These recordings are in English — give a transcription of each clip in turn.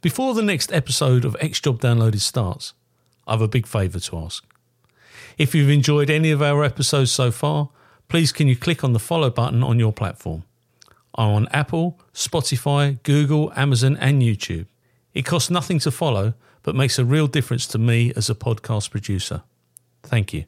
Before the next episode of X Job Downloaded starts, I have a big favour to ask. If you've enjoyed any of our episodes so far, please can you click on the follow button on your platform. I'm on Apple, Spotify, Google, Amazon, and YouTube. It costs nothing to follow, but makes a real difference to me as a podcast producer. Thank you.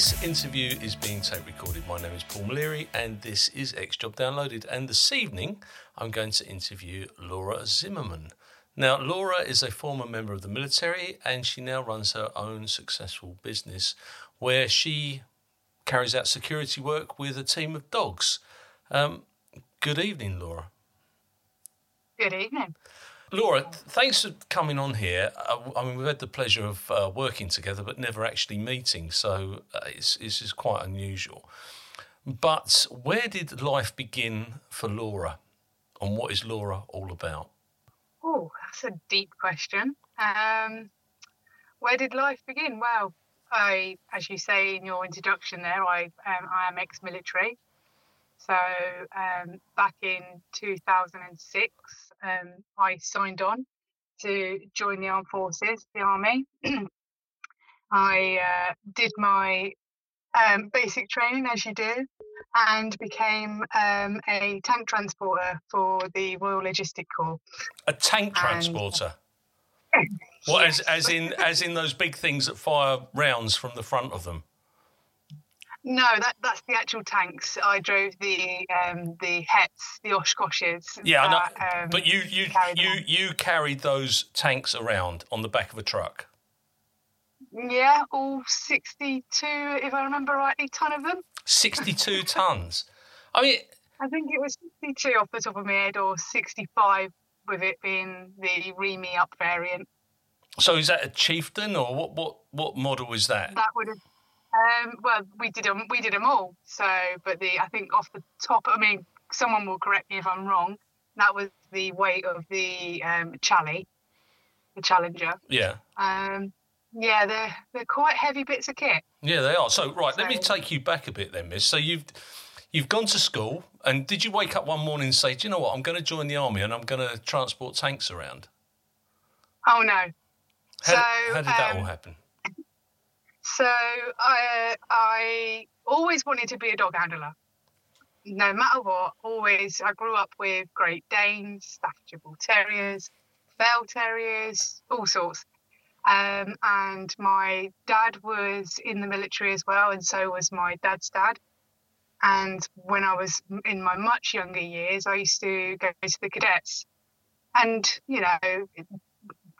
This interview is being tape recorded. My name is Paul Leary, and this is X Job Downloaded. And this evening, I'm going to interview Laura Zimmerman. Now, Laura is a former member of the military, and she now runs her own successful business where she carries out security work with a team of dogs. Um, good evening, Laura. Good evening. Laura, thanks for coming on here. Uh, I mean, we've had the pleasure of uh, working together, but never actually meeting, so uh, it's, it's just quite unusual. But where did life begin for Laura, and what is Laura all about? Oh, that's a deep question. Um, where did life begin? Well, I, as you say in your introduction there, I um, I am ex-military. So um, back in 2006, um, I signed on to join the armed forces, the army. I uh, did my um, basic training, as you do, and became um, a tank transporter for the Royal Logistic Corps. A tank transporter. And, what, as, as in as in those big things that fire rounds from the front of them? No, that that's the actual tanks. I drove the um, the Hets, the Oshkoshes. Yeah, that, um, but you you you you carried those tanks around on the back of a truck. Yeah, all sixty-two, if I remember rightly, ton of them. Sixty-two tons. I mean, I think it was sixty-two off the top of my head, or sixty-five with it being the Remy up variant. So is that a chieftain, or what? What what model is that? That would have um, well, we did them. We did them all. So, but the I think off the top. I mean, someone will correct me if I'm wrong. That was the weight of the um, Chally, the Challenger. Yeah. Um, yeah, they're they're quite heavy bits of kit. Yeah, they are. So, right, so, let me take you back a bit then, Miss. So you've you've gone to school, and did you wake up one morning and say, "Do you know what? I'm going to join the army, and I'm going to transport tanks around"? Oh no. How, so, how did that all um, happen? So I I always wanted to be a dog handler. No matter what, always I grew up with Great Danes, Staffordshire Bull Terriers, Bell Terriers, all sorts. Um, and my dad was in the military as well, and so was my dad's dad. And when I was in my much younger years, I used to go to the cadets. And, you know,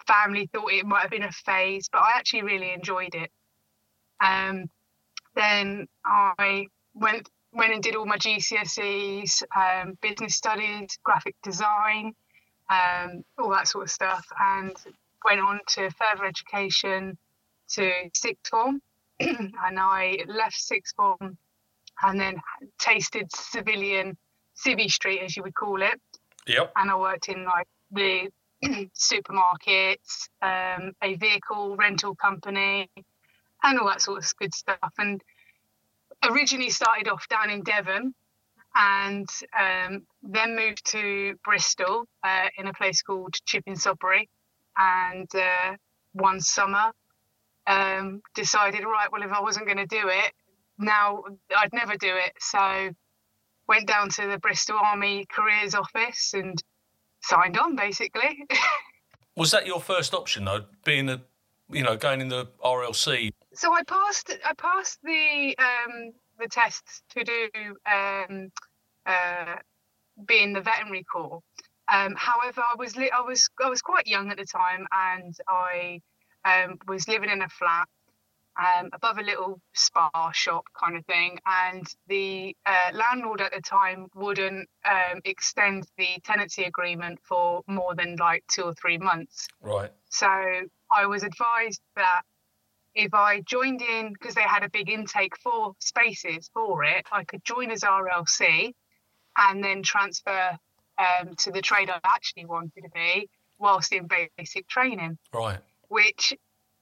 family thought it might have been a phase, but I actually really enjoyed it. Um, then I went went and did all my GCSEs, um, business studies, graphic design, um, all that sort of stuff, and went on to further education to sixth form. and I left sixth form and then tasted civilian civvy street, as you would call it. Yep. And I worked in like the supermarkets, um, a vehicle rental company, and all that sort of good stuff. And originally started off down in Devon and um, then moved to Bristol uh, in a place called Chipping Sodbury. And uh, one summer um, decided, right, well, if I wasn't going to do it, now I'd never do it. So went down to the Bristol Army Careers Office and signed on, basically. Was that your first option, though, being a you know, going in the RLC? So I passed. I passed the um, the tests to do um, uh, be in the veterinary corps. Um, however, I was li- I was I was quite young at the time, and I um, was living in a flat um, above a little spa shop kind of thing. And the uh, landlord at the time wouldn't um, extend the tenancy agreement for more than like two or three months. Right. So I was advised that if I joined in, because they had a big intake for spaces for it, I could join as RLC and then transfer um, to the trade I actually wanted to be whilst in basic training. Right. Which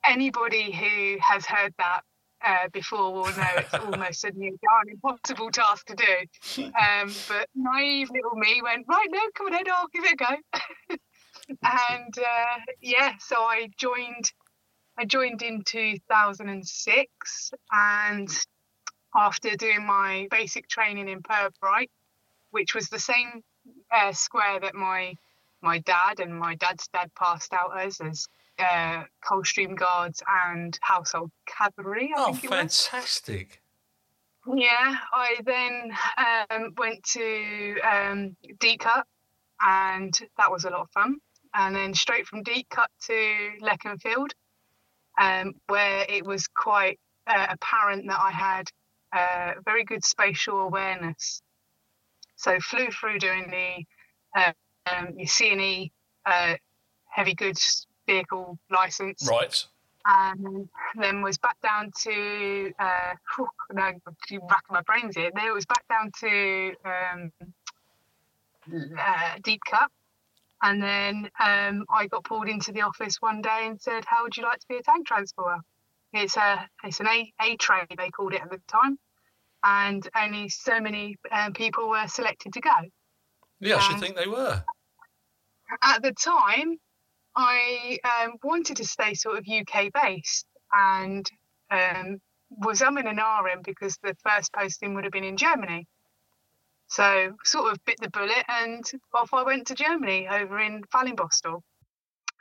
anybody who has heard that uh, before will know it's almost a new darn impossible task to do. Um, but naive little me went, right, no, come on, Ed, I'll give it a go. and uh, yeah, so I joined. I joined in 2006, and after doing my basic training in Pirbright, which was the same uh, square that my my dad and my dad's dad passed out as as uh, Coldstream Guards and Household Cavalry. I oh, fantastic! Yeah, I then um, went to um, Deepcut, and that was a lot of fun. And then straight from Deepcut to Leconfield, um, where it was quite uh, apparent that I had uh, very good spatial awareness. So flew through doing the uh, um, your C&E uh, heavy goods vehicle license. Right. And then was back down to uh, whew, no, racking my brains here. Then it was back down to um, uh, Deepcut, and then um, I got pulled into the office one day and said, "How would you like to be a tank transporter?" It's a it's an A A tray they called it at the time, and only so many um, people were selected to go. Yeah, I should think they were. At the time, I um, wanted to stay sort of UK based and um, was umming and ahhing because the first posting would have been in Germany. So sort of bit the bullet and off I went to Germany over in Fallingbostel,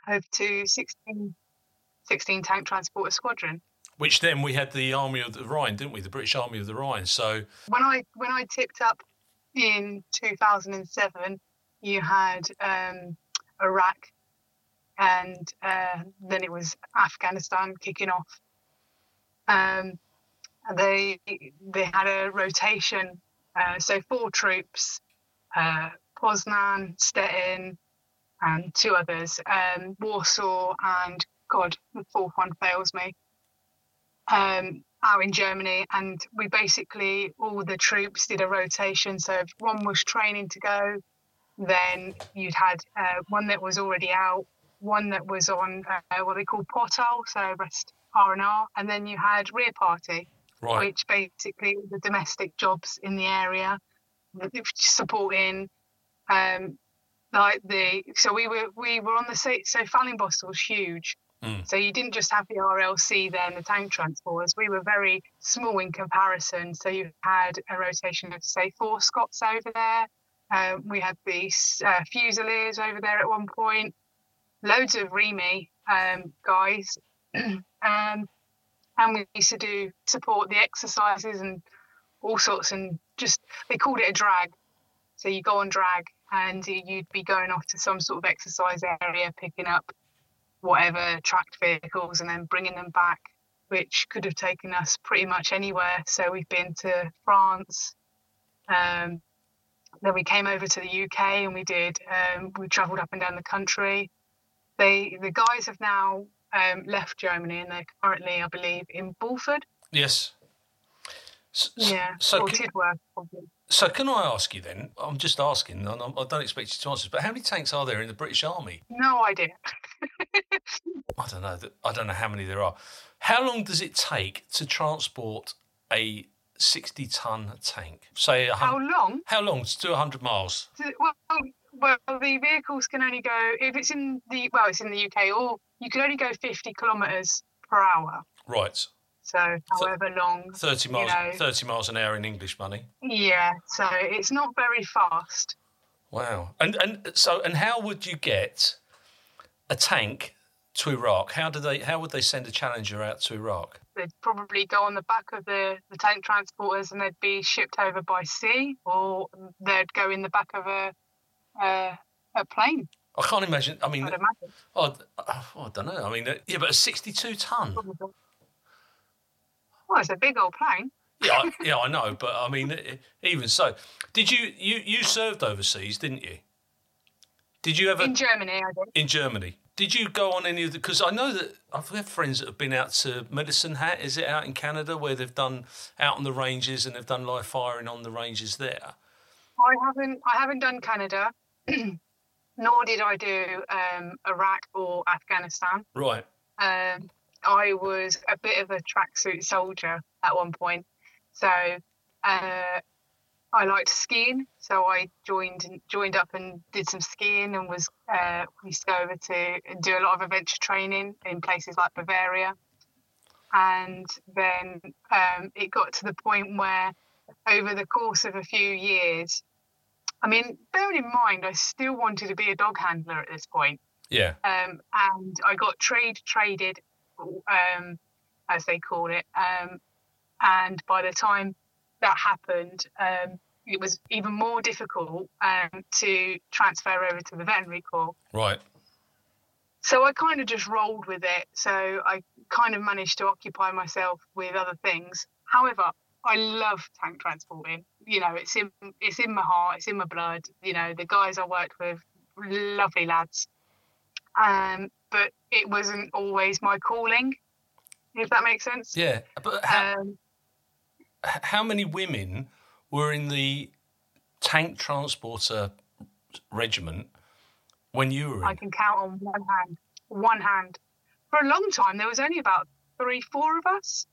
over to 16, 16 Tank Transporter Squadron. Which then we had the Army of the Rhine, didn't we? The British Army of the Rhine. So when I when I tipped up in 2007, you had um, Iraq, and uh, then it was Afghanistan kicking off. Um, they they had a rotation, uh, so four troops, uh, Poznan, Stettin, and two others, um, Warsaw, and God, the fourth one fails me. Um, out in Germany, and we basically all the troops did a rotation. So if one was training to go, then you'd had uh, one that was already out, one that was on uh, what they call portal, so rest R and R, and then you had rear party, right. which basically the domestic jobs in the area, supporting. Um, like the so we were we were on the so Fallingbostel was huge, mm. so you didn't just have the RLC there and the tank transporters. We were very small in comparison. So you had a rotation of say four Scots over there. Uh, we had the uh, Fusiliers over there at one point loads of REME um, guys, um, and we used to do support the exercises and all sorts, and just they called it a drag. So you go on drag, and you'd be going off to some sort of exercise area, picking up whatever tracked vehicles, and then bringing them back, which could have taken us pretty much anywhere. So we've been to France. Um, then we came over to the UK and we did. Um, we travelled up and down the country. They the guys have now um, left Germany and they're currently, I believe, in Bulford. Yes. So, yeah. So or can, Tidworth, so can I ask you then? I'm just asking, and I don't expect you to answer. But how many tanks are there in the British Army? No idea. I don't know. I don't know how many there are. How long does it take to transport a 60 ton tank? Say how long? How long to do 100 miles? Well, well, the vehicles can only go if it's in the well, it's in the UK, or you can only go 50 kilometres per hour. Right. So, however long. 30 miles, you know, 30 miles an hour in English money. Yeah, so it's not very fast. Wow. And and so and how would you get a tank to Iraq? How do they how would they send a Challenger out to Iraq? They'd probably go on the back of the, the tank transporters and they'd be shipped over by sea, or they'd go in the back of a uh, a plane. I can't imagine. I mean, I'd imagine. Oh, I don't know. I mean, uh, yeah, but a 62 ton. Well, it's a big old plane. yeah, I, yeah, I know, but I mean, even so, did you you you served overseas, didn't you? Did you ever in Germany? I did. In Germany, did you go on any of the? Because I know that I've had friends that have been out to Medicine Hat. Is it out in Canada where they've done out on the ranges and they've done live firing on the ranges there? I haven't. I haven't done Canada. nor did I do um, Iraq or Afghanistan. Right. Um, I was a bit of a tracksuit soldier at one point, so uh, I liked skiing. So I joined joined up and did some skiing, and was uh, used to go over to do a lot of adventure training in places like Bavaria. And then um, it got to the point where, over the course of a few years, I mean, bearing in mind, I still wanted to be a dog handler at this point. Yeah. Um, and I got trade traded, um, as they call it. Um, and by the time that happened, um, it was even more difficult um, to transfer over to the veterinary corps. Right. So I kind of just rolled with it. So I kind of managed to occupy myself with other things. However, I love tank transporting. You know, it's in it's in my heart, it's in my blood. You know, the guys I worked with, lovely lads. Um, but it wasn't always my calling, if that makes sense. Yeah, but how, Um, how many women were in the tank transporter regiment when you were in? I can count on one hand. One hand. For a long time, there was only about three, four of us.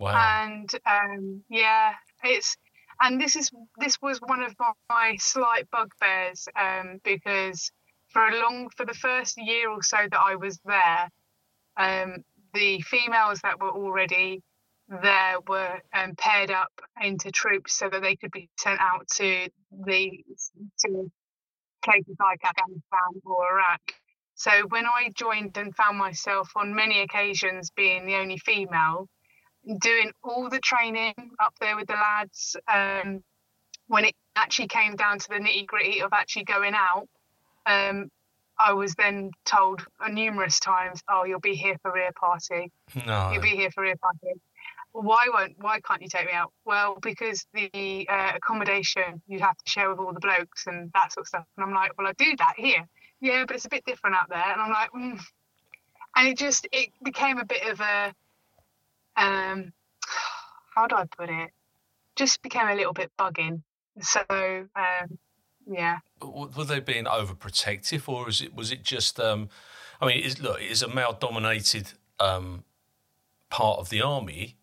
Wow. and um, yeah, it's and this is this was one of my, my slight bugbears um, because for a long for the first year or so that I was there, um, the females that were already there were um, paired up into troops so that they could be sent out to the to places like Afghanistan or Iraq. So when I joined and found myself on many occasions being the only female, doing all the training up there with the lads. Um, when it actually came down to the nitty gritty of actually going out, um, I was then told numerous times, "Oh, you'll be here for rear party. no. You'll be here for rear party." Why won't? Why can't you take me out? Well, because the uh, accommodation you have to share with all the blokes and that sort of stuff. And I'm like, well, I do that here. Yeah, but it's a bit different out there. And I'm like, mm. and it just it became a bit of a um, how do I put it? Just became a little bit bugging. So um, yeah, were they being overprotective, or was it was it just? Um, I mean, it's, look, it is a male-dominated um, part of the army.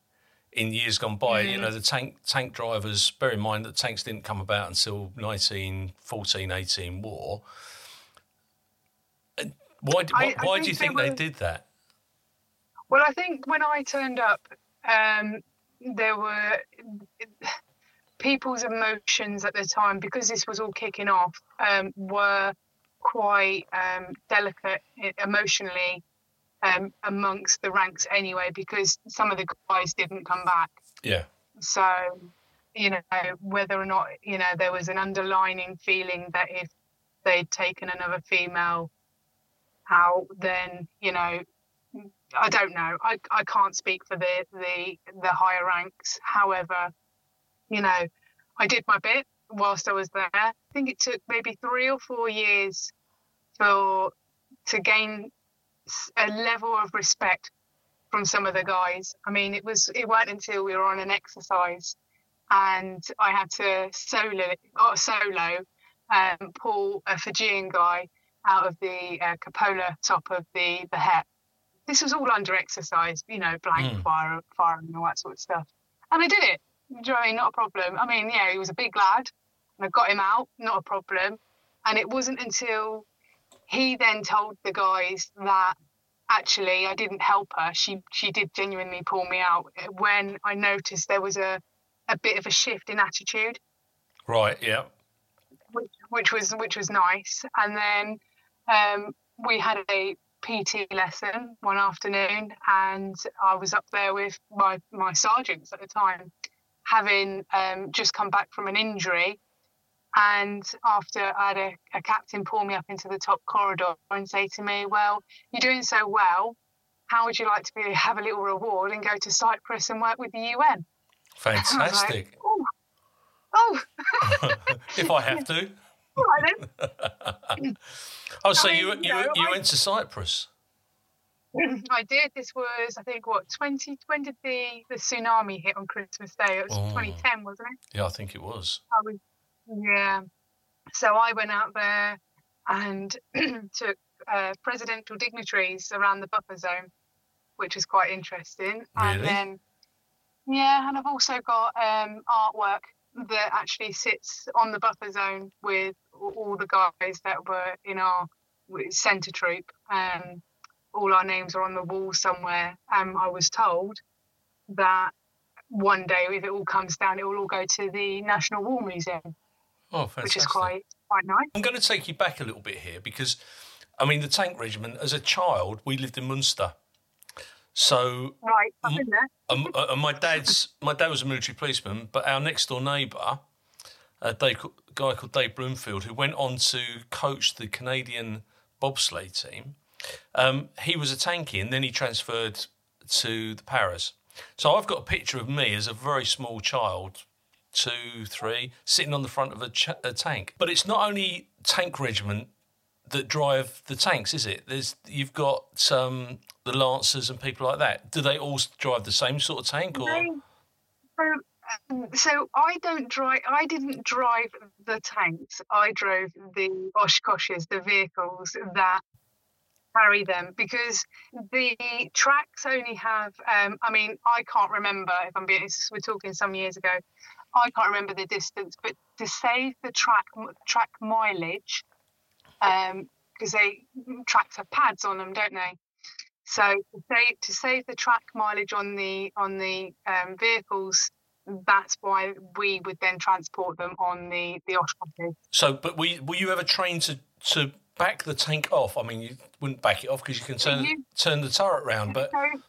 In years gone by, you know, the tank tank drivers. Bear in mind that tanks didn't come about until 1914, 18 war. Why? why, I why do you think they were- did that? Well, I think when I turned up, um, there were people's emotions at the time because this was all kicking off um, were quite um, delicate emotionally um, amongst the ranks anyway because some of the guys didn't come back. Yeah, So, you know, whether or not, you know, there was an underlining feeling that if they'd taken another female out, then, you know, I don't know. I, I can't speak for the, the, the higher ranks. However, you know, I did my bit whilst I was there. I think it took maybe three or four years for to gain a level of respect from some of the guys. I mean, it was it weren't until we were on an exercise and I had to solo or solo um, pull a Fijian guy out of the uh, cupola top of the the het. This was all under exercise, you know, blank Mm. fire, and all that sort of stuff. And I did it. Do you know what I mean? Not a problem. I mean, yeah, he was a big lad, and I got him out. Not a problem. And it wasn't until he then told the guys that actually I didn't help her. She she did genuinely pull me out when I noticed there was a a bit of a shift in attitude, right. Yeah, which which was which was nice. And then um, we had a PT lesson one afternoon, and I was up there with my my sergeants at the time, having um, just come back from an injury. And after I had a, a captain pull me up into the top corridor and say to me, "Well, you're doing so well. How would you like to be have a little reward and go to Cyprus and work with the UN?" Was like, fantastic. "Oh, oh, if I have to. all right then." Oh, so I you mean, you you know, you I- went to Cyprus? I did. This was, I think, what twenty? When did the the tsunami hit on Christmas Day? It was Oh. 2010, wasn't it? Yeah, I think it was. I was, yeah. So I went out there and took uh, presidential dignitaries around the buffer zone, which was quite interesting. Really? And then, yeah, and I've also got um, artwork that actually sits on the buffer zone with all the guys that were in our centre troop. Um, all our names are on the wall somewhere. Um, I was told that one day, if it all comes down, it will all go to the National War Museum, Oh, fantastic. which is quite quite nice. I'm going to take you back a little bit here because, I mean, the tank regiment, as a child, we lived in Munster. So, Right, I've been there. um, uh, and my dad's my dad was a military policeman, but our next door neighbour, a Dave, guy called Dave Broomfield, who went on to coach the Canadian bobsleigh team, um, he was a tanky, and then he transferred to the Paras. So I've got a picture of me as a very small child, two, three, sitting on the front of a, ch- a tank. But it's not only tank regiment that drive the tanks, is it? There's you've got um, the Lancers and people like that. Do they all drive the same sort of tank, or They- So, um, so I don't drive. I didn't drive the tanks. I drove the Oshkoshes, the vehicles that carry them, because the tracks only have. Um, I mean, I can't remember if I'm being. We're talking some years ago. I can't remember the distance, but to save the track track mileage, because they tracks have pads on them, don't they? So to save, to save the track mileage on the on the um, vehicles, that's why we would then transport them on the the Oshkoshes. so? But were you, were you ever trained to to back the tank off? I mean, you wouldn't back it off because you can turn you- turn the turret round, but So,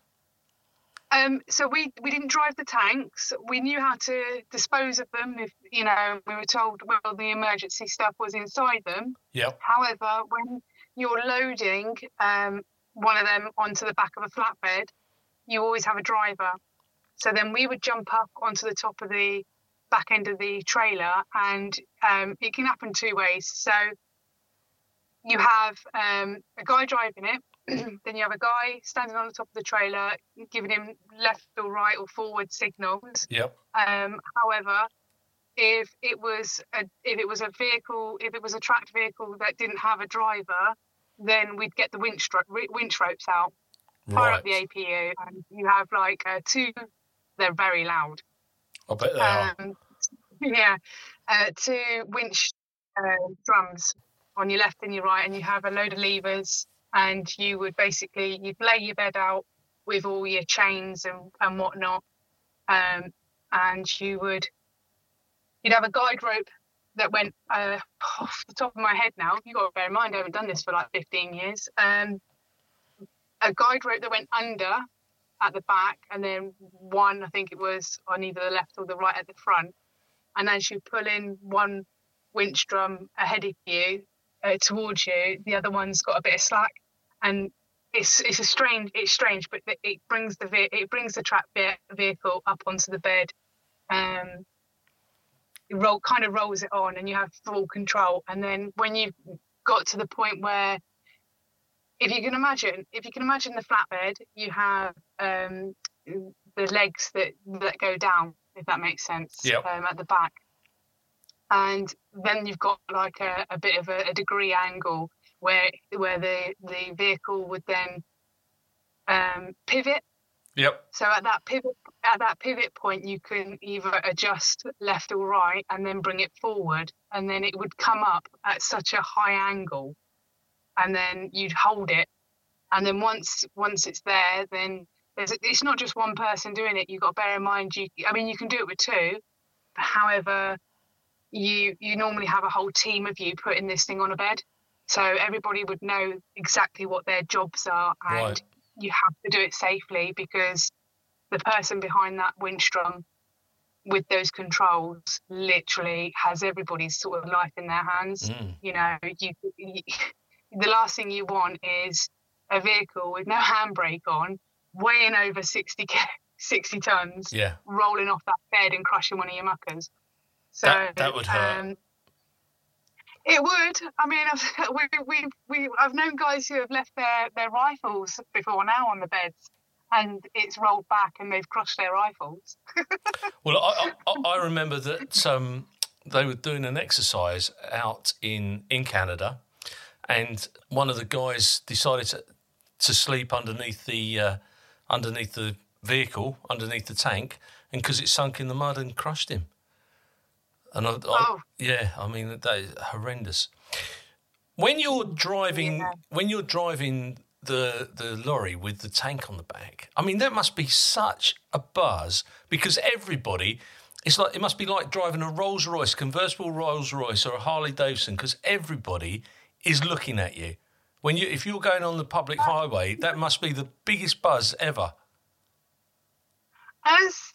um, so we we didn't drive the tanks. We knew how to dispose of them. If you know, we were told well the emergency stuff was inside them. yeah, However, when you're loading um, one of them onto the back of a flatbed, you always have a driver. So then we would jump up onto the top of the back end of the trailer, and um, it can happen two ways. So you have um, a guy driving it, then you have a guy standing on the top of the trailer, giving him left or right or forward signals. yep, Um, however, if it was a if it was a vehicle, if it was a tracked vehicle that didn't have a driver, then we'd get the winch winch ropes out, fire up the right. APU, and you have like uh, two. They're very loud. I bet they are. Um, yeah, uh, two winch uh, drums on your left and your right, and you have a load of levers, and you would basically you'd lay your bed out with all your chains and and whatnot, um, and you would you'd have a guide rope that went uh, off the top of my head now. you've got to bear in mind I haven't done this for like 15 years. Um, a guide rope that went under at the back, and then one, I think it was on either the left or the right at the front. And as you pull in one winch drum ahead of you, uh, towards you, the other one's got a bit of slack, and it's it's a strange it's strange, but it- brings the ve- it brings the trap ve- vehicle up onto the bed. Um, it roll kind of rolls it on, and you have full control. And then when you've got to the point where if you can imagine, if you can imagine the flatbed, you have um, the legs that that go down, if that makes sense, Yep. um, at the back, and then you've got like a, a bit of a, a degree angle where where the the vehicle would then um, pivot. Yep, So at that pivot at that pivot point, you can either adjust left or right, and then bring it forward, and then it would come up at such a high angle, and then you'd hold it, and then once once it's there, then there's it's not just one person doing it. You've got to bear in mind, you I mean, you can do it with two, however, you you normally have a whole team of you putting this thing on a bed, so everybody would know exactly what their jobs are, and Right. you have to do it safely because the person behind that winch drum with those controls literally has everybody's sort of life in their hands. Mm. You know, you, you the last thing you want is a vehicle with no handbrake on, weighing over 60 60 tons, yeah. rolling off that bed and crushing one of your muckers. So That- that would hurt. Um, it would. I mean, I've, we, we, we, I've known guys who have left their, their rifles before now on the beds, and it's rolled back and they've crushed their rifles. Well, I, I, I remember that um, they were doing an exercise out in, in Canada, and one of the guys decided to, to sleep underneath the uh, underneath the vehicle, underneath the tank, and because it sunk in the mud and crushed him. And I, I, Oh. yeah, I mean that is horrendous. When you're driving, Yeah. when you're driving the the lorry with the tank on the back, I mean that must be such a buzz because everybody. It's like it must be like driving a Rolls Royce, convertible Rolls Royce, or a Harley Davidson, because everybody is looking at you. When you, if you're going on the public highway, that must be the biggest buzz ever. As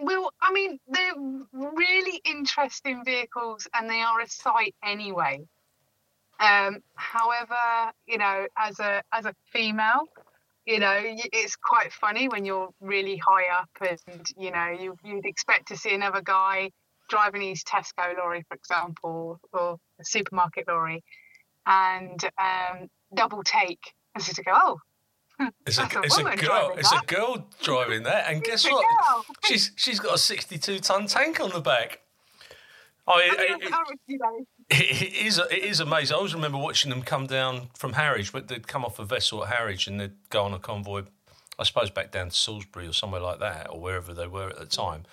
well, I mean, they're really interesting vehicles, and they are a sight anyway. Um, however, you know, as a as a female, you know, it's quite funny when you're really high up, and you know, you you'd expect to see another guy driving his Tesco lorry, for example, or a supermarket lorry, and um, double take, and so to go, oh, It's a, That's it's a girl. driving It's a girl driving that, and guess what? She's she's got a 62 ton tank on the back. Oh, I it, mean, it- I- you know, it- it is it is amazing. I always remember watching them come down from Harwich, but they'd come off a vessel at Harwich and they'd go on a convoy. I suppose back down to Salisbury or somewhere like that, or wherever they were at the time.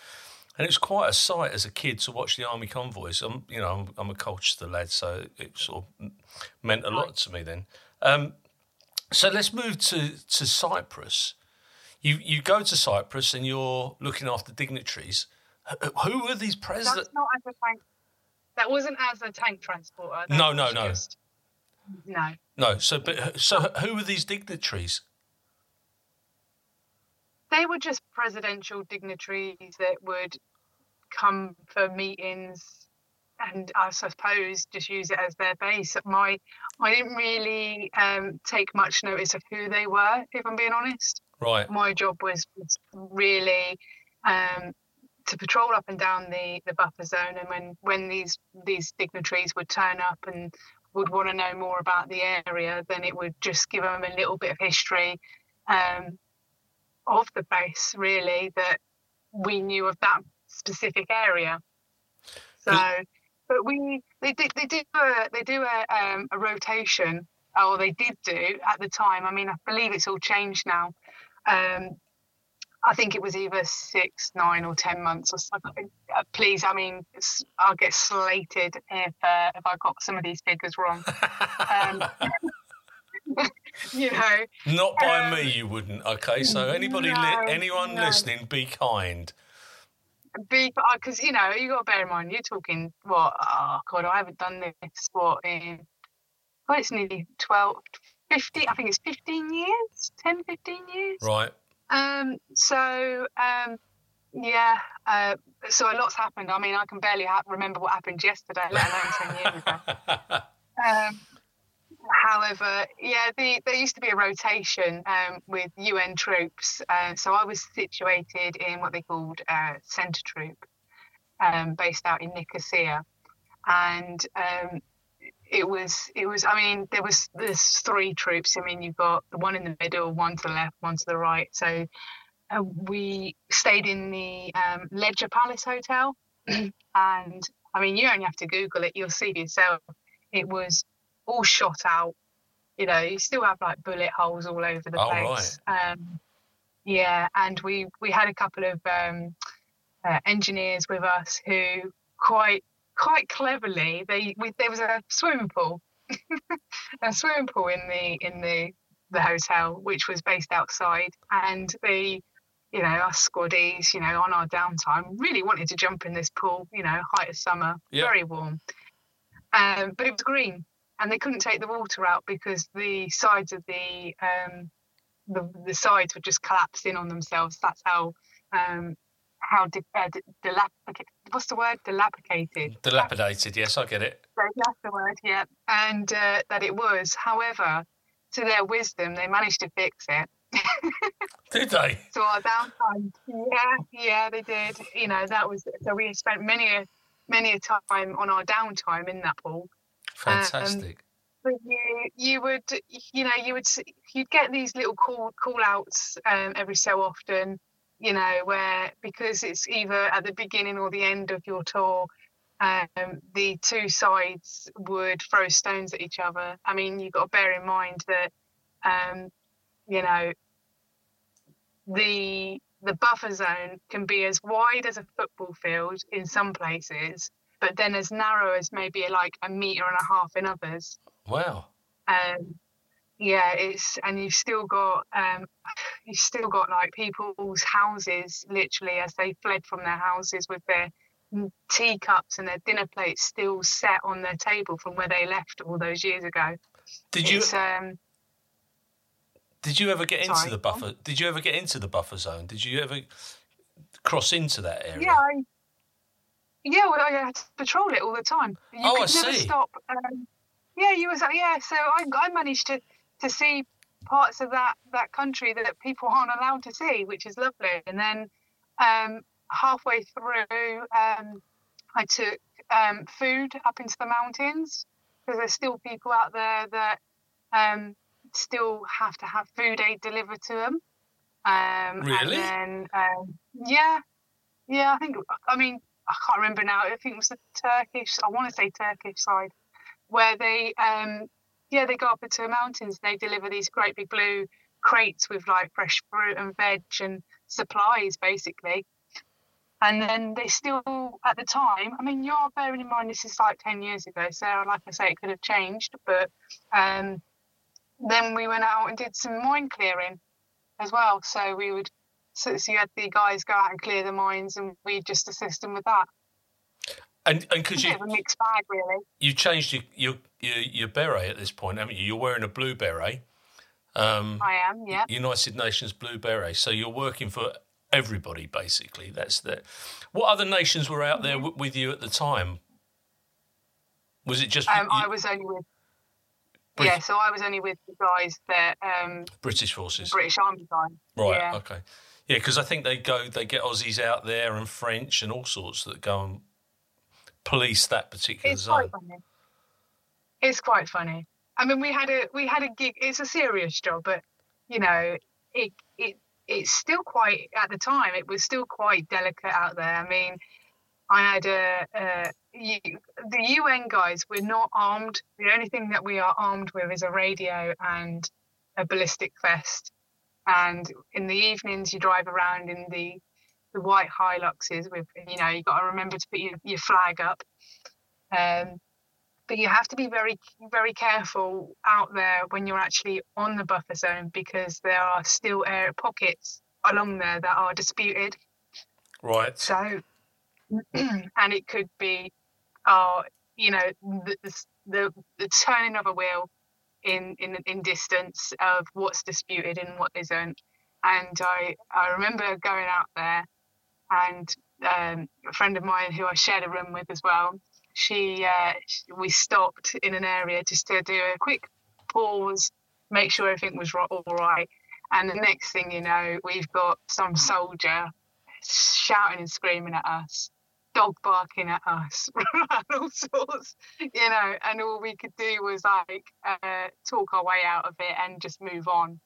And it was quite a sight as a kid to watch the army convoys. I'm, you know, I'm, I'm a Colchester lad, so it sort of meant a lot to me then. Um, so let's move to, to Cyprus. You you go to Cyprus and you're looking after dignitaries. Who- were these presidents? That's not as a tank. That wasn't as a tank transporter. that No, no, no. just- no. No, so but so who were these dignitaries? They were just presidential dignitaries that would come for meetings and I suppose just use it as their base. My I didn't really um, take much notice of who they were, if I'm being honest. Right. my job was, was really um, to patrol up and down the, the buffer zone and when, when these these dignitaries would turn up and would want to know more about the area then it would just give them a little bit of history um, of the base really that we knew of that specific area so but we they did they do a they do a, um, a rotation or they did do at the time i mean i believe it's all changed now um, I think it was either six, nine, or ten months or something. Uh, please, I mean, I'll get slated if uh, if I got some of these figures wrong. Um, you know, Not by um, me, you wouldn't. Okay, so anybody, li- anyone no. listening, be kind. Because you know you got to bear in mind you're talking what? Oh God, I haven't done this what in. God, it's nearly 12, 15, I think it's 15 years, 10, 15 years. Right. Um, so um, yeah, uh, so a lot's happened. I mean, I can barely ha- remember what happened yesterday, let alone ten years ago. Um, however, yeah, the, there used to be a rotation um, with UN troops. Uh, so I was situated in what they called uh, Centre Troop, um, based out in Nicosia, and um, it was it was. I mean, there was there's three troops. I mean, you've got the one in the middle, one to the left, one to the right. So uh, we stayed in the um, Ledra Palace Hotel, and I mean, you only have to Google it; you'll see for yourself. It was all shot out. You know, you still have like bullet holes all over the Oh, place. Um, yeah, and we we had a couple of um, uh, engineers with us who quite quite cleverly they we, there was a swimming pool, a swimming pool in the in the the hotel which was based outside, and the you know, us squaddies, you know, on our downtime, really wanted to jump in this pool, you know, height of summer, Yeah. very warm. Um, but it was green and they couldn't take the water out because the sides of the, um, the, the sides would just collapse in on themselves. That's how, um, how di- uh, di- dilapidated, what's the word? Dilapidated. Dilapidated. Yes, I get it. So That's the word, yeah. And uh, that it was. However, to their wisdom, they managed to fix it. Did they? So our downtime, yeah, yeah, they did. You know, that was so we spent many a many a time on our downtime in that pool. Fantastic. But you you would you know you would you'd get these little call call outs um, every so often. You know where because it's either at the beginning or the end of your tour. um, the two sides would throw stones at each other. I mean, you've got to bear in mind that, um, you know, the the buffer zone can be as wide as a football field in some places, but then as narrow as maybe like a meter and a half in others. Wow. Um, yeah, it's and you've still got um, you've still got like people's houses literally as they fled from their houses with their teacups and their dinner plates still set on their table from where they left all those years ago. Did you um, did you ever get into Sorry, the buffer? Did you ever get into the buffer zone? Did you ever cross into that area? yeah, I, yeah, well, I had to patrol it all the time. You Oh, could I never see. stop. Um, yeah, you was yeah. So I, I managed to to see parts of that that country that people aren't allowed to see, which is lovely. And then um, halfway through, um, I took um, food up into the mountains because there's still people out there that um, still have to have food aid delivered to them. Um, Really? And then, um, yeah, yeah. I think I mean I can't remember now. I think it was the Turkish. I want to say Turkish side where they um yeah they go up into the mountains they deliver these great big blue crates with like fresh fruit and veg and supplies basically and then they still at the time i mean you're bearing in mind this is like 10 years ago so like i say it could have changed but um then we went out and did some mine clearing as well so we would so, so you had the guys go out and clear the mines and we just assist them with that And and because you a mixed bag really you changed your, your your your beret at this point, haven't you? You're wearing a blue beret, um, i am yeah United Nations blue beret. So you're working for everybody basically. That's the. What other nations were out there w- with you at the time? Was it just Um, you- I was only with. Brit- Yeah, so I was only with the guys that um, British forces? British Army guys. Right. Yeah. Okay. Yeah, because I think they go, they get Aussies out there and French and all sorts that go and police that particular It's zone. quite funny. It's quite funny. I mean, we had a we had a gig. It's a serious job, but you know, it it it's still quite at the time. It was still quite delicate out there. I mean, I had a, a you, the UN guys. We're not armed. The only thing that we are armed with is a radio and a ballistic vest. And in the evenings, you drive around in the the white Hiluxes with you know you got to remember to put your, your flag up. Um, but you have to be very very careful out there when you're actually on the buffer zone because there are still air pockets along there that are disputed. Right. So, and it could be, uh, you know, the, the, the, the turning of a wheel in, in, in distance of what's disputed and what isn't. And I, I remember going out there and um, a friend of mine who I shared a room with as well, she, uh, we stopped in an area just to do a quick pause, make sure everything was all right. And the next thing you know, we've got some soldier shouting and screaming at us, dog barking at us, and all sorts, you know. And all we could do was like uh, talk our way out of it and just move on.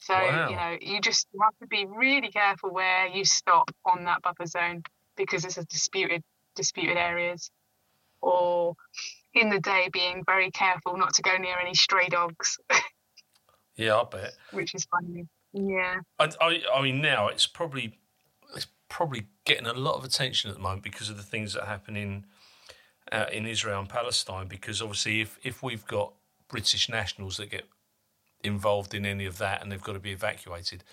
So Wow. you know, you just have to be really careful where you stop on that buffer zone because it's a disputed disputed areas, or in the day being very careful not to go near any stray dogs, Yeah, I bet. which is funny. Yeah. I, I, I mean, now it's probably probably getting a lot of attention at the moment because of the things that happen in uh, in Israel and Palestine. Because obviously, if if we've got British nationals that get involved in any of that and they've got to be evacuated,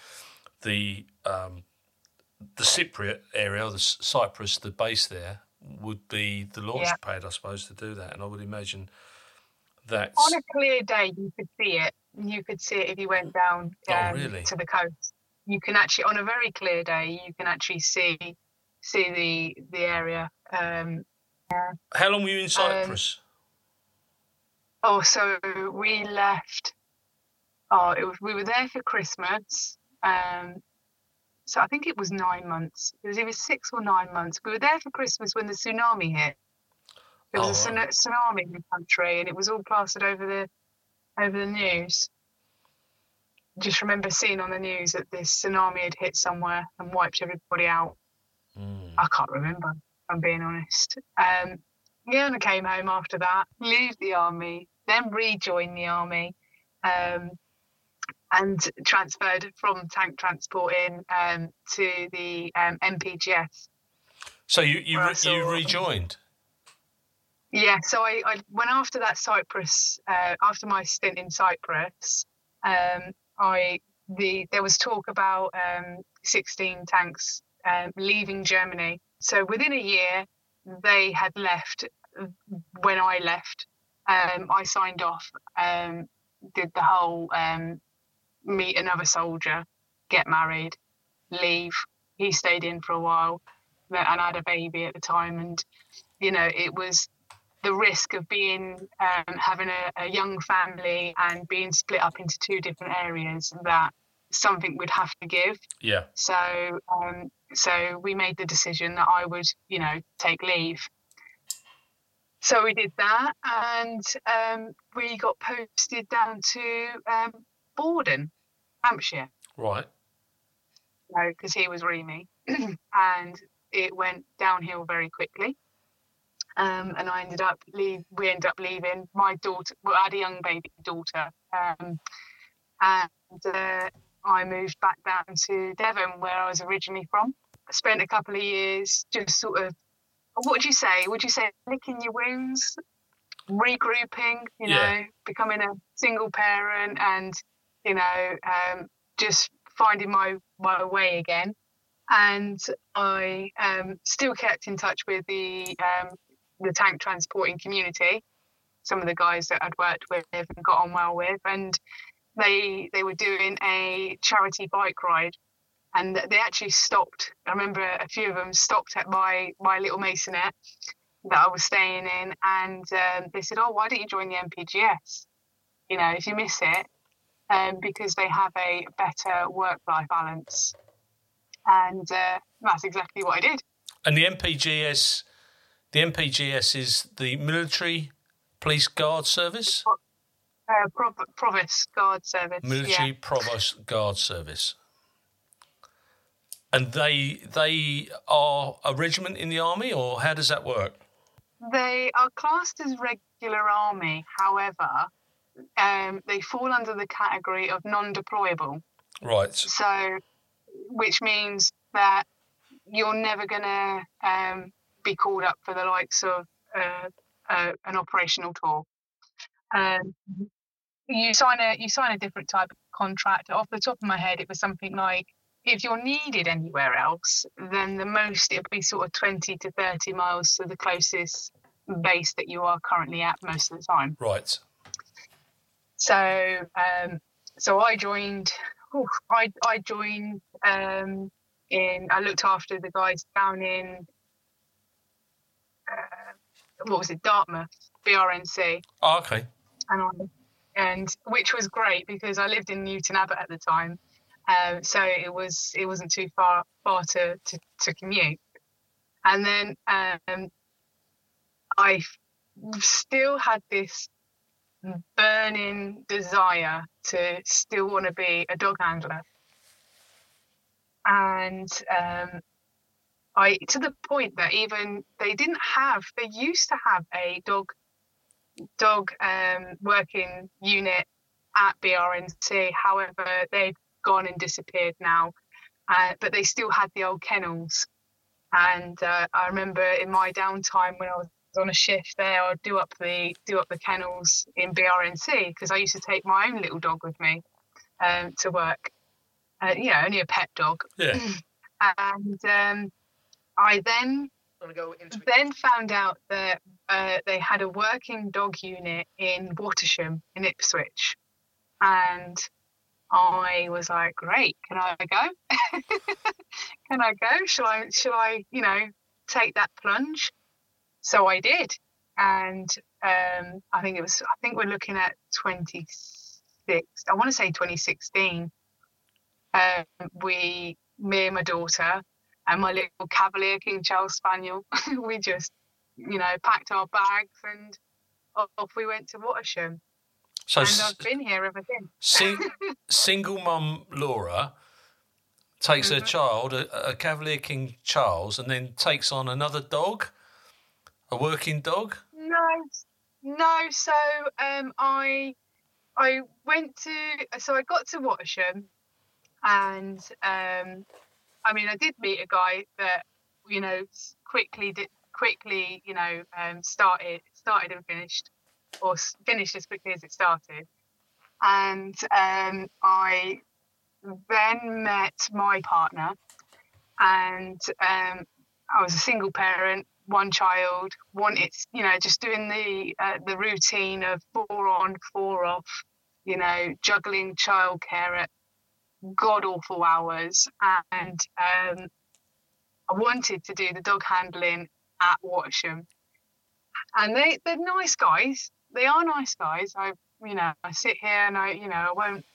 the um, the Cypriot area, the Cyprus, the base there would be the launch Yeah. pad, I suppose, to do that. And I would imagine that on a clear day you could see it you could see it if you went down Oh, um, really? to the coast you can actually on a very clear day you can actually see see the the area um how long were you in Cyprus? oh so we left oh it was we were there for christmas um so i think it was nine months it was either six or nine months we were there for christmas when the tsunami hit there was Oh, a right. tsunami in the country and it was all plastered over the over the news. Just remember seeing on the news that this tsunami had hit somewhere and wiped everybody out. Mm. I can't remember, if I'm being honest. Um, yeah, and I came home after that, leave the army, then rejoin the army, um, and transferred from tank transporting um, to the um, MPGS. So you you, re- you rejoined. Yeah, so I, I went after that Cyprus, uh, after my stint in Cyprus. Um, I the there was talk about um, 16 tanks um, leaving Germany. So within a year, they had left. When I left, um, I signed off, um, did the whole um, meet another soldier, get married, leave. He stayed in for a while, and I had a baby at the time, and you know it was the risk of being um, having a, a, young family and being split up into two different areas that something would have to give. Yeah. So um, so we made the decision that I would you know take leave. So we did that, and um, we got posted down to um, Bordon, Hampshire. Right. because he was REME, and it went downhill very quickly um, and I ended up leave. We ended up leaving. My daughter, well, I had a young baby daughter, um, and uh, I moved back down to Devon, where I was originally from. I spent a couple of years just sort of, what would you say? Would you say licking your wounds, regrouping? You yeah. know, becoming a single parent, and you know, um, just finding my my way again and I um, still kept in touch with the um, the tank transporting community. Some of the guys that I'd worked with and got on well with, and they they were doing a charity bike ride, and they actually stopped. I remember a few of them stopped at my my little masonette that I was staying in, and um, they said, "Oh, why don't you join the MPGS? You know, if you miss it, um, because they have a better work life balance." And uh, that's exactly what I did. And the MPGS the MPGS is the Military Police Guard Service? Uh, Prov- Provost Guard Service. Military yeah. Provost Guard Service. And they they are a regiment in the army, or how does that work? They are classed as regular army. However, um, they fall under the category of non-deployable. Right. So, which means that you're never going to um, be called up for the likes of uh, uh, an operational tour. Um, you sign a you sign a different type of contract. Off the top of my head, it was something like if you're needed anywhere else, then the most it would be sort of 20 to 30 miles to the closest base that you are currently at most of the time. Right. So, um, so I joined. Oh, I I joined um, in. I looked after the guys down in uh, what was it, Dartmouth, BRNC. Oh, okay. And I, and which was great because I lived in Newton Abbot at the time, um, so it was it wasn't too far far to to, to commute. And then um, I still had this burning desire to still want to be a dog handler. And um, I to the point that even they didn't have they used to have a dog dog um, working unit at BRNC. However, they've gone and disappeared now, uh, but they still had the old kennels. And uh, I remember in my downtime when I was on a shift there, I'd do up the do up the kennels in BRNC because I used to take my own little dog with me um, to work. Uh, you know, only a pet dog. Yeah. and um, I then then found out that uh, they had a working dog unit in Wattisham in Ipswich, and I was like, "Great, can I go? can I go? Shall I? Shall I? You know, take that plunge?" So I did, and um, I think it was. I think we're looking at 26. I want to say 2016. Um, we, me and my daughter, and my little Cavalier King Charles Spaniel. we just, you know, packed our bags and off we went to Wattisham. So and I've been here ever since. Sing, single mum Laura takes mm-hmm. her child, a, a, Cavalier King Charles, and then takes on another dog. A working dog? No, no. So um, I I went to so I got to Wattisham, and um, I mean I did meet a guy that you know quickly did quickly you know um, started started and finished or finished as quickly as it started, and um, I then met my partner, and um, I was a single parent, one child, wanted you know just doing the uh, the routine of four on, four off, you know, juggling childcare at god awful hours, and um, I wanted to do the dog handling at Wattisham. and they they're nice guys. They are nice guys. I you know I sit here and I you know I won't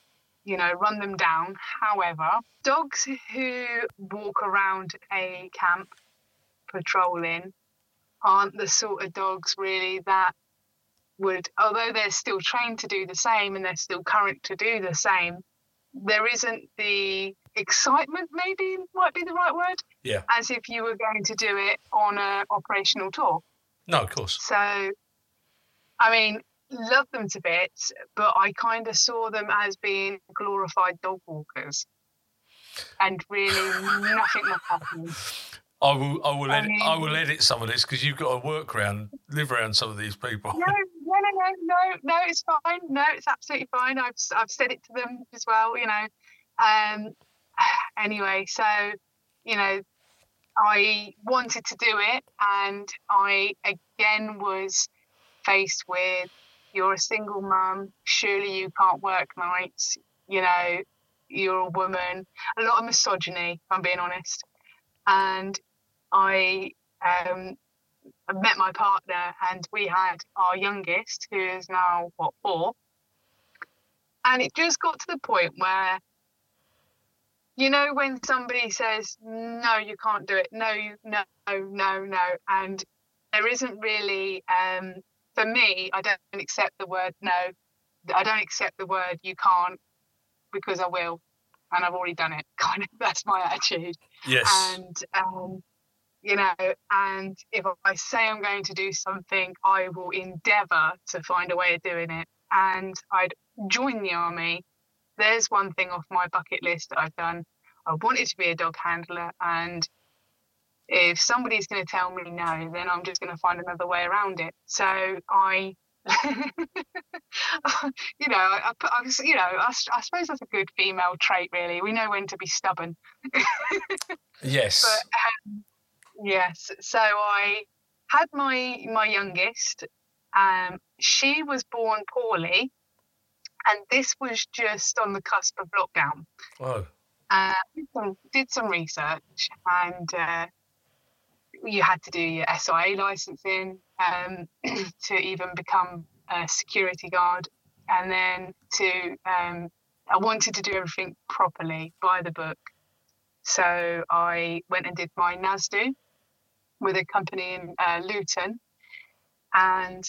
you know, run them down. However, dogs who walk around a camp patrolling aren't the sort of dogs really that would, although they're still trained to do the same and they're still current to do the same, there isn't the excitement, maybe might be the right word, yeah, as if you were going to do it on a operational tour. No, of course. So, I mean, love them to bits, but I kind of saw them as being glorified dog walkers, and really nothing was happening. I will, I will, I edit, mean- I will edit some of this because you've got to work around, live around some of these people. No, no, no, no, no, no. It's fine. No, it's absolutely fine. I've I've said it to them as well. You know. Um. Anyway, so you know, I wanted to do it, and I again was faced with you're a single mum. Surely you can't work nights. You know, you're a woman. A lot of misogyny, if I'm being honest. And I um, I met my partner, and we had our youngest, who is now what four. And it just got to the point where, you know, when somebody says, "No, you can't do it," no, no, no, no, and there isn't really, um, for me, I don't accept the word no. I don't accept the word you can't because I will, and I've already done it. Kind of, that's my attitude Yes. and um, you know and if i say i'm going to do something i will endeavor to find a way of doing it and i'd join the army there's one thing off my bucket list that i've done i wanted to be a dog handler and if somebody's going to tell me no then i'm just going to find another way around it so i you know, I, I, put- I, was- you know, I, I suppose that's a good female trait. Really, we know when to be stubborn. yes. But um, yes, so I had my my youngest. Um, she was born poorly, and this was just on the cusp of lockdown. oh, Uh, did some, did some research, and uh, you had to do your SIA licensing um, to even become a security guard, and then to um, I wanted to do everything properly by the book. So I went and did my NASDU with a company in uh, Luton. And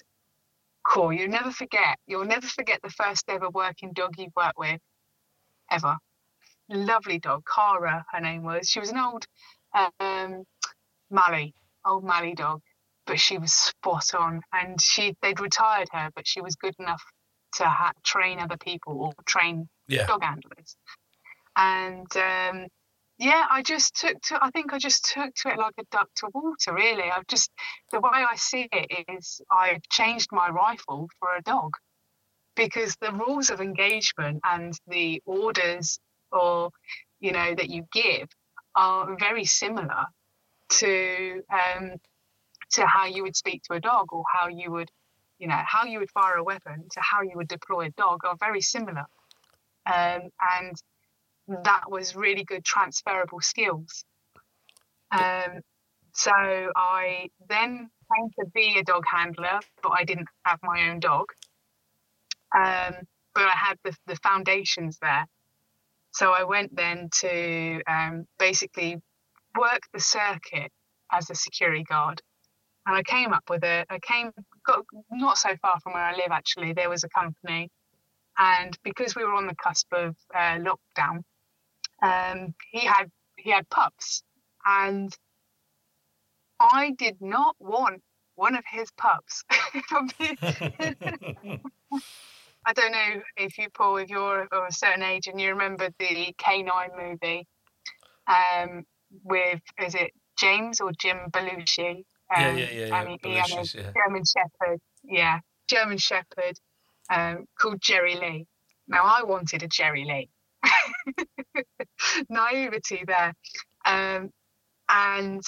cool, you'll never forget, you'll never forget the first ever working dog you've worked with, ever. Lovely dog, Cara, her name was. She was an old um, Mally, old Mally dog, but she was spot on. And she they'd retired her, but she was good enough to ha- train other people or train yeah. dog handlers. And um, yeah, I just took to. I think I just took to it like a duck to water. Really, I've just the way I see it is I've changed my rifle for a dog because the rules of engagement and the orders or you know that you give are very similar to um, to how you would speak to a dog or how you would you know how you would fire a weapon to how you would deploy a dog are very similar um, and that was really good transferable skills. Um, so i then came to be a dog handler but i didn't have my own dog. Um, but i had the, the foundations there. So i went then to um, basically work the circuit as a security guard. And I came up with it. I came got not so far from where I live actually. There was a company, and because we were on the cusp of uh, lockdown, um, he had he had pups, and I did not want one of his pups. I don't know if you, Paul, if you're of a certain age and you remember the K9 movie um, with, is it James or Jim Belushi? Um, yeah, yeah, yeah. yeah. And he, he had a yeah. German Shepherd, yeah, German Shepherd um, called Jerry Lee. Now, I wanted a Jerry Lee. Naivety there. Um, and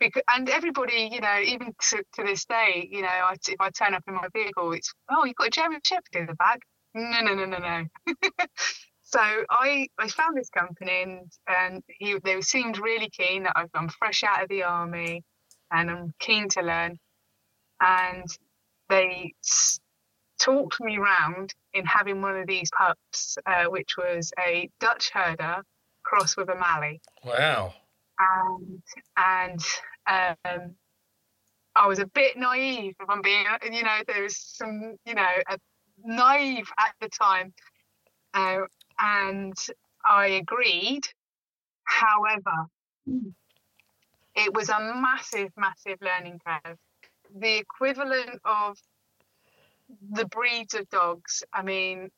because, and everybody, you know, even to, to this day, you know, I, if I turn up in my vehicle, it's oh, you've got a German Shepherd in the back. No, no, no, no, no. so I I found this company and and he, they seemed really keen that I'm fresh out of the army and I'm keen to learn. And they talked me round in having one of these pups, uh, which was a Dutch herder crossed with a Mallee. Wow. And and um, I was a bit naive, if I'm being, you know, there was some, you know, naive at the time. Uh, and I agreed. However, it was a massive, massive learning curve. The equivalent of the breeds of dogs, I mean,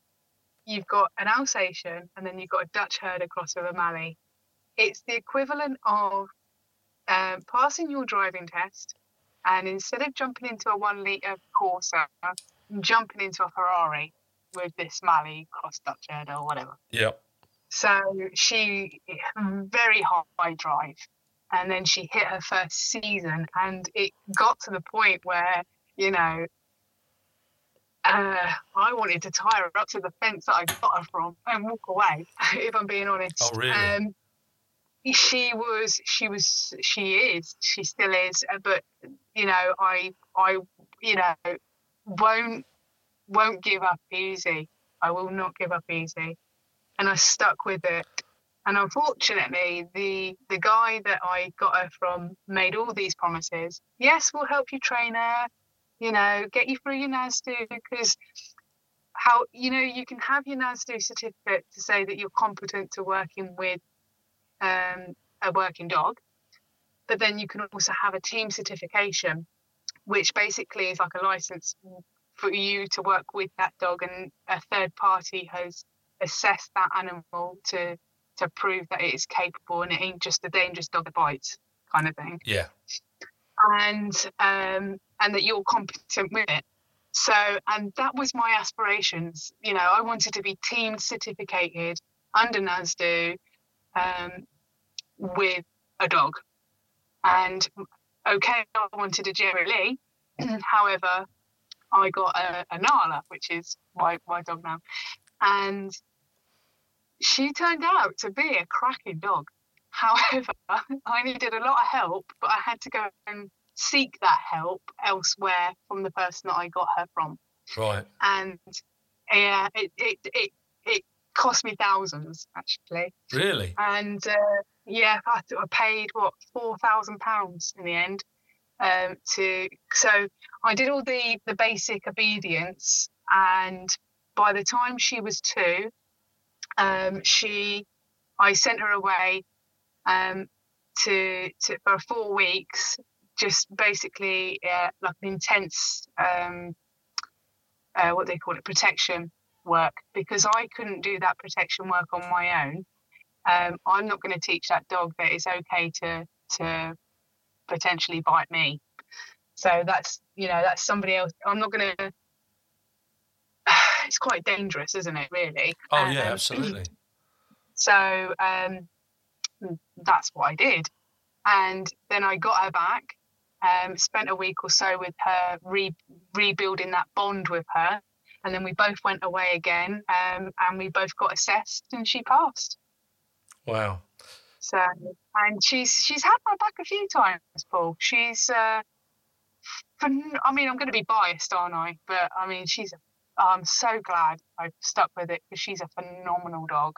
you've got an Alsatian and then you've got a Dutch herder cross with a Mallee. It's the equivalent of um, passing your driving test, and instead of jumping into a one litre Corsa, jumping into a Ferrari with this Mallee cross Dutch herder or whatever. Yeah. So she very high drive, and then she hit her first season, and it got to the point where you know uh, I wanted to tie her up to the fence that I got her from and walk away. If I'm being honest. Oh really? Um, she was she was she is she still is uh, but you know i i you know won't won't give up easy i will not give up easy and i stuck with it and unfortunately the the guy that i got her from made all these promises yes we'll help you train her you know get you through your NASDU because how you know you can have your NASDU certificate to say that you're competent to working with um, a working dog. But then you can also have a team certification, which basically is like a license for you to work with that dog, and a third party has assessed that animal to to prove that it is capable and it ain't just a dangerous dog that bites kind of thing. Yeah. And um, and that you're competent with it. So, and that was my aspirations. You know, I wanted to be team certificated under NASDU, um, with a dog. And okay, I wanted a Jerry Lee. However, I got a, a Nala, which is my, my dog now. And she turned out to be a cracking dog. However, I needed a lot of help, but I had to go and seek that help elsewhere from the person that I got her from. Right. And yeah, it, it, it, it cost me thousands actually. Really? And uh, yeah, I, I paid what four thousand pounds in the end. Um, to so I did all the the basic obedience, and by the time she was two, um, she I sent her away um, to, to for four weeks, just basically uh, like an intense um, uh, what they call it protection work because I couldn't do that protection work on my own. Um, I'm not going to teach that dog that it's okay to to potentially bite me. So that's you know that's somebody else. I'm not going to. It's quite dangerous, isn't it? Really. Oh um, yeah, absolutely. So um, that's what I did, and then I got her back. Um, spent a week or so with her, re- rebuilding that bond with her, and then we both went away again, um, and we both got assessed, and she passed. Wow. So, and she's she's had my back a few times, Paul. She's, uh, I mean, I'm going to be biased, aren't I? But I mean, she's. A, I'm so glad I stuck with it because she's a phenomenal dog.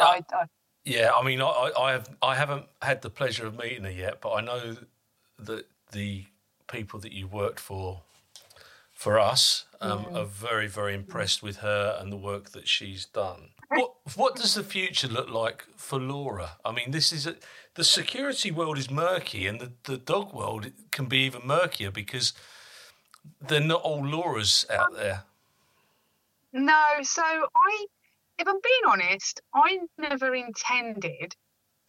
Uh, I, I, yeah, I mean, I, I have I haven't had the pleasure of meeting her yet, but I know that the people that you worked for for us um, are very, very impressed with her and the work that she's done. What What does the future look like for Laura? I mean, this is a, the security world is murky, and the, the dog world can be even murkier because they're not all Lauras out there. No, so I, if I'm being honest, I never intended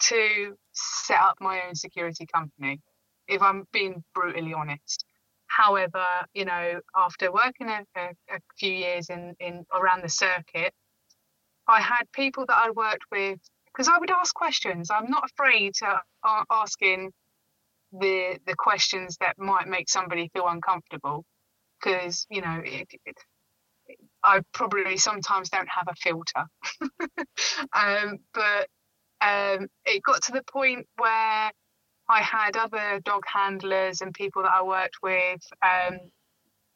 to set up my own security company. If I'm being brutally honest, However, you know, after working a, a, a few years in, in around the circuit, I had people that I worked with because I would ask questions. I'm not afraid to uh, asking the the questions that might make somebody feel uncomfortable because you know it, it, I probably sometimes don't have a filter. um, but um, it got to the point where I had other dog handlers and people that I worked with um,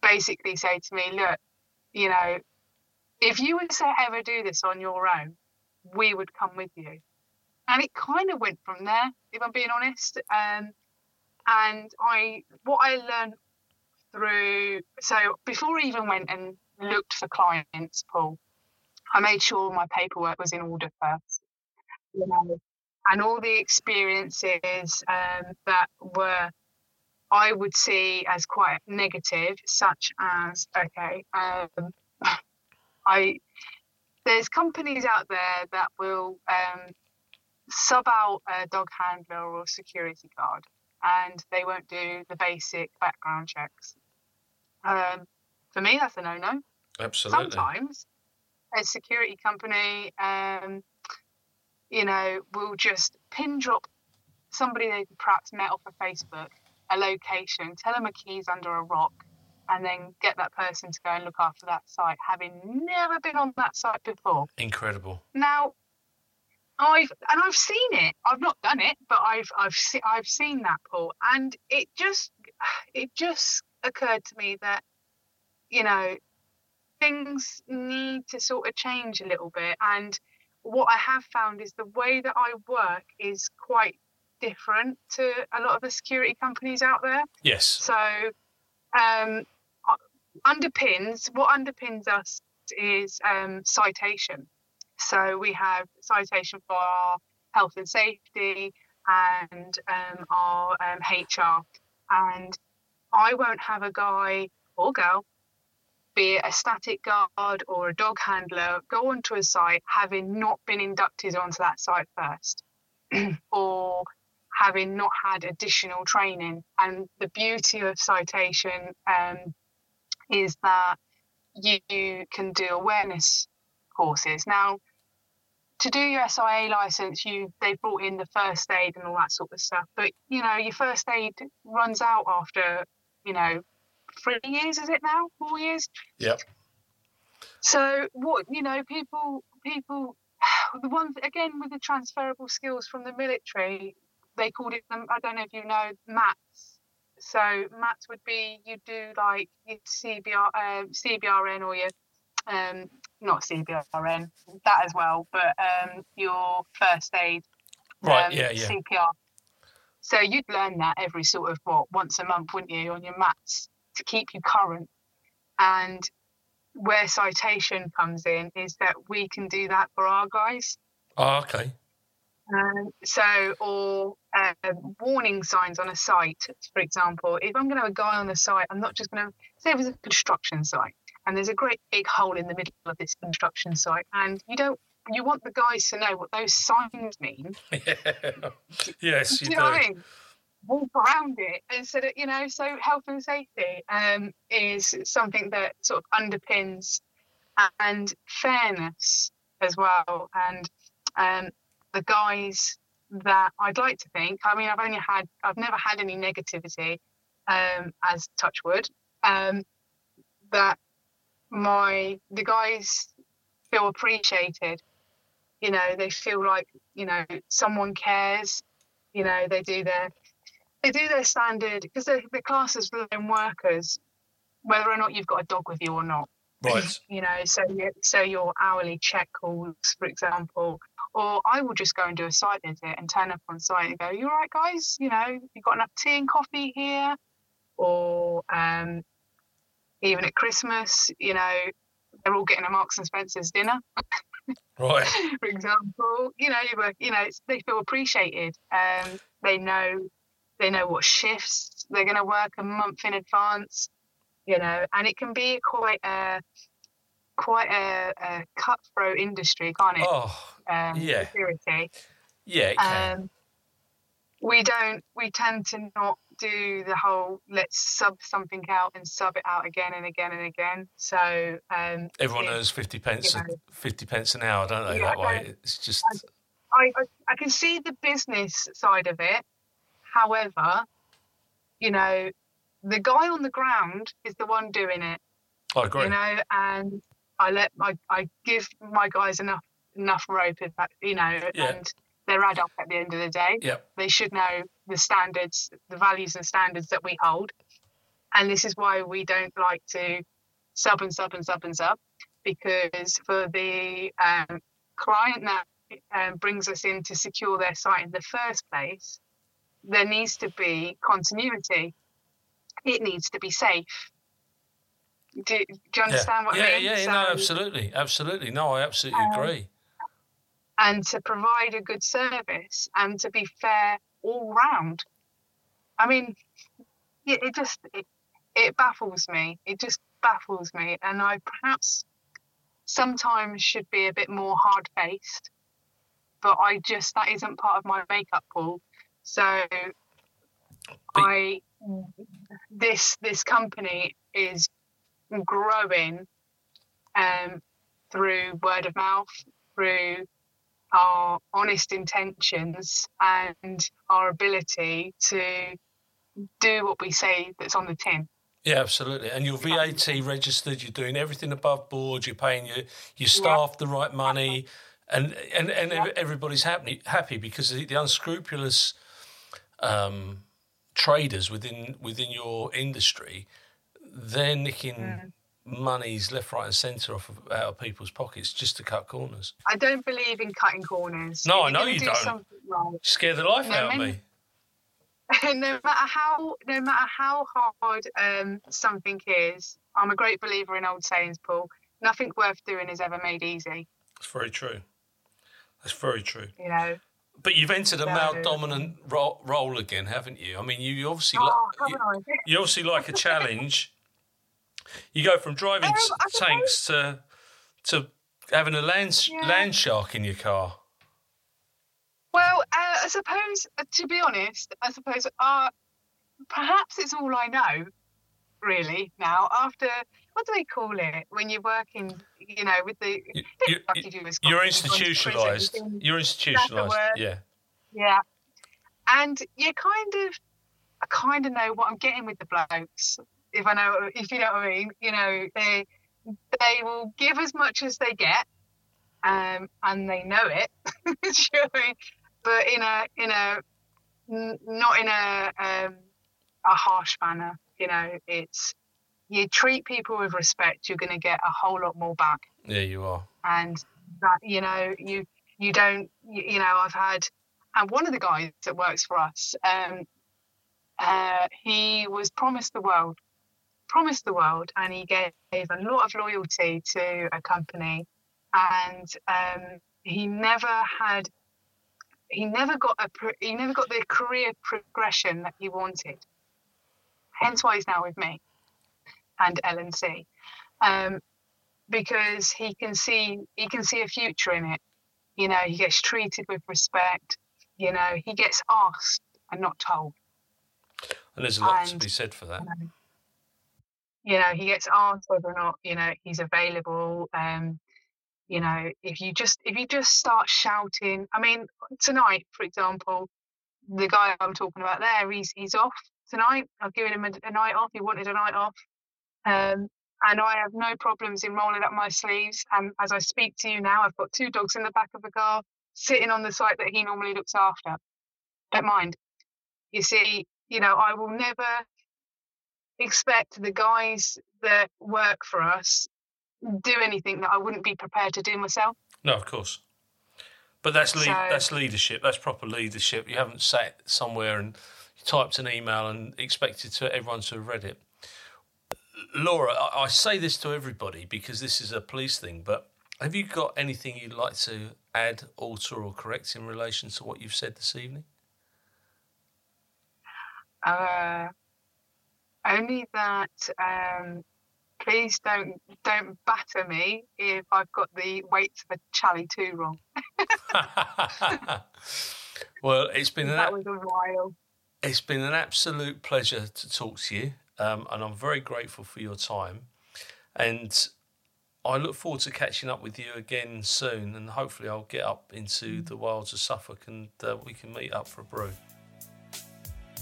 basically say to me, look, you know, if you were to ever do this on your own, we would come with you. And it kind of went from there, if I'm being honest. Um, and I, what I learned through, so before I even went and looked for clients, Paul, I made sure my paperwork was in order first. You know, and all the experiences um, that were I would see as quite negative, such as okay, um, I there's companies out there that will um, sub out a dog handler or security guard, and they won't do the basic background checks. Um, for me, that's a no-no. Absolutely. Sometimes a security company um, you know, will just pin drop somebody they've perhaps met off of Facebook, a location, tell them a key's under a rock, and then get that person to go and look after that site, having never been on that site before. Incredible. Now, I've and I've seen it. I've not done it, but I've I've se- I've seen that, Paul, and it just it just occurred to me that you know things need to sort of change a little bit and what I have found is the way that I work is quite different to a lot of the security companies out there. Yes. So, um, underpins what underpins us is um, citation. So we have citation for our health and safety and um, our HR, um, and I won't have a guy or girl be it a static guard or a dog handler, go onto a site having not been inducted onto that site first or having not had additional training. And the beauty of citation um, is that you can do awareness courses. Now, to do your SIA license, you they brought in the first aid and all that sort of stuff. But you know, your first aid runs out after you know three years, is it now? Four years? Yep. So what you know, people people the one again with the transferable skills from the military, they called it them. I don't know if you know MATTs. So MATTs would be you do like your CBR, uh, CBRN or your um, not CBRN that as well, but um, your first aid, right? Um, yeah, yeah. CPR. So you'd learn that every sort of what once a month, wouldn't you, on your MATTs? To keep you current. And where citation comes in is that we can do that for our guys. Oh, okay. Um, so, or uh, warning signs on a site, for example, if I'm going to have a guy on the site, I'm not just going to say it was a construction site and there's a great big hole in the middle of this construction site, and you don't, you want the guys to know what those signs mean. Yeah. yes, you, you do. Know I mean? Walk around it. And so that you know so health and safety um, is something that sort of underpins and fairness as well. And um, the guys that I'd like to think I mean I've only had I've never had any negativity um, as touchwood um, that my the guys feel appreciated. You know they feel like you know someone cares. You know they do their they do their standard because they're, they're classed as lone workers, whether or not you've got a dog with you or not. Right. you know, so you, so your hourly check calls, for example, or I will just go and do a site visit and turn up on site and go, "You all right, guys? You know, you've got enough tea and coffee here?" Or um, even at Christmas, you know, they're all getting a Marks and Spencer's dinner. Right. for example, you know, you work, you know, they feel appreciated. Um, they know, they know what shifts they're going to work a month in advance. You know, and it can be quite a quite a, a cutthroat industry, can't it? Oh, um, yeah. Security. Yeah, it can. Um, we don't. We tend to not do the whole let's sub something out and sub it out again and again and again. So um, Everyone earns fifty pence, you know. fifty pence an hour, don't they? Yeah, that way, it's just I, I I can see the business side of it. However, you know, the guy on the ground is the one doing it. I agree. You know, and I let I, I give my guys enough enough rope if that you know, Yeah. and they're adult at the end of the day. Yep. They should know the standards, the values and standards that we hold. And this is why we don't like to sub and sub and sub and sub, because for the um, client that um, brings us in to secure their site in the first place, there needs to be continuity. It needs to be safe. Do, do you understand what yeah, I mean? yeah, yeah, no, absolutely, absolutely. No, I absolutely Um, agree. and to provide a good service and to be fair all round. I mean, it, it just it, it baffles me. It just baffles me, and I perhaps sometimes should be a bit more hard faced, but I just that isn't part of my makeup pool. So I this this company is growing um, through word of mouth, through our honest intentions and our ability to do what we say that's on the tin. Yeah, absolutely. And you're VAT registered. You're doing everything above board. You're paying your your staff the right money, and and and Yeah. everybody's happy happy because the, the unscrupulous um, traders within within your industry, they're nicking Mm. monies left, right, and centre off of, out of people's pockets just to cut corners. I don't believe in cutting corners. No, If I know you do don't. right, Scare the life No, out of me. no matter how no matter how hard um, something is, I'm a great believer in old sayings, Paul. Nothing worth doing is ever made easy. That's very true. That's very true. You know. But you've entered a So- male dominant ro- role again, haven't you? I mean, you, you obviously li- Oh, you, you obviously like a challenge. You go from driving Um, tanks to to having a land Yeah. land shark in your car. Well, uh, I suppose, uh, to be honest, I suppose uh, perhaps it's all I know, really, now. After, what do they call it? When you're working, you know, with the. You, like you- you do with you're Scotland, going to prison. You're institutionalised. Yeah. Yeah. And you kind of, I kind of know what I'm getting with the blokes, if I know, if you know what I mean. You know, they they will give as much as they get, um, and they know it. Do you know what I mean? But in a in a n- not in a um, a harsh manner. You know, it's you treat people with respect, you're going to get a whole lot more back. Yeah, you are. and that you know you you don't you, you know I've had and one of the guys that works for us um uh he was promised the world promised the world and he gave a lot of loyalty to a company. And um he never had he never got a he never got the career progression that he wanted hence why he's now with me and LNC um because he can see he can see a future in it. You know, he gets treated with respect. You know, he gets asked and not told. And there's a lot to be said for that. You know, he gets asked whether or not you know he's available. Um, you know, if you just if you just start shouting. I mean, tonight, for example, the guy I'm talking about there, he's he's off tonight. I've given him a, a night off. He wanted a night off. Um, and I have no problems in rolling up my sleeves. And as I speak to you now, I've got two dogs in the back of the car sitting on the site that he normally looks after. Don't mind. You see, you know, I will never expect the guys that work for us do anything that I wouldn't be prepared to do myself. No, of course. But that's lead, So- that's leadership. That's proper leadership. You haven't sat somewhere and typed an email and expected to everyone to have read it. Laura, I, I say this to everybody because this is a police thing, but have you got anything you'd like to add, alter, or correct in relation to what you've said this evening? Uh, only that um, please don't don't batter me if I've got the weights of a Chally two wrong. well, it's been that an, was a while. It's been an absolute pleasure to talk to you, um, and I'm very grateful for your time. And I look forward to catching up with you again soon, and hopefully I'll get up into the wilds of Suffolk and uh, we can meet up for a brew.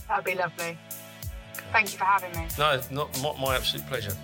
That'd be lovely. Okay. Thank you for having me. No, not my absolute pleasure.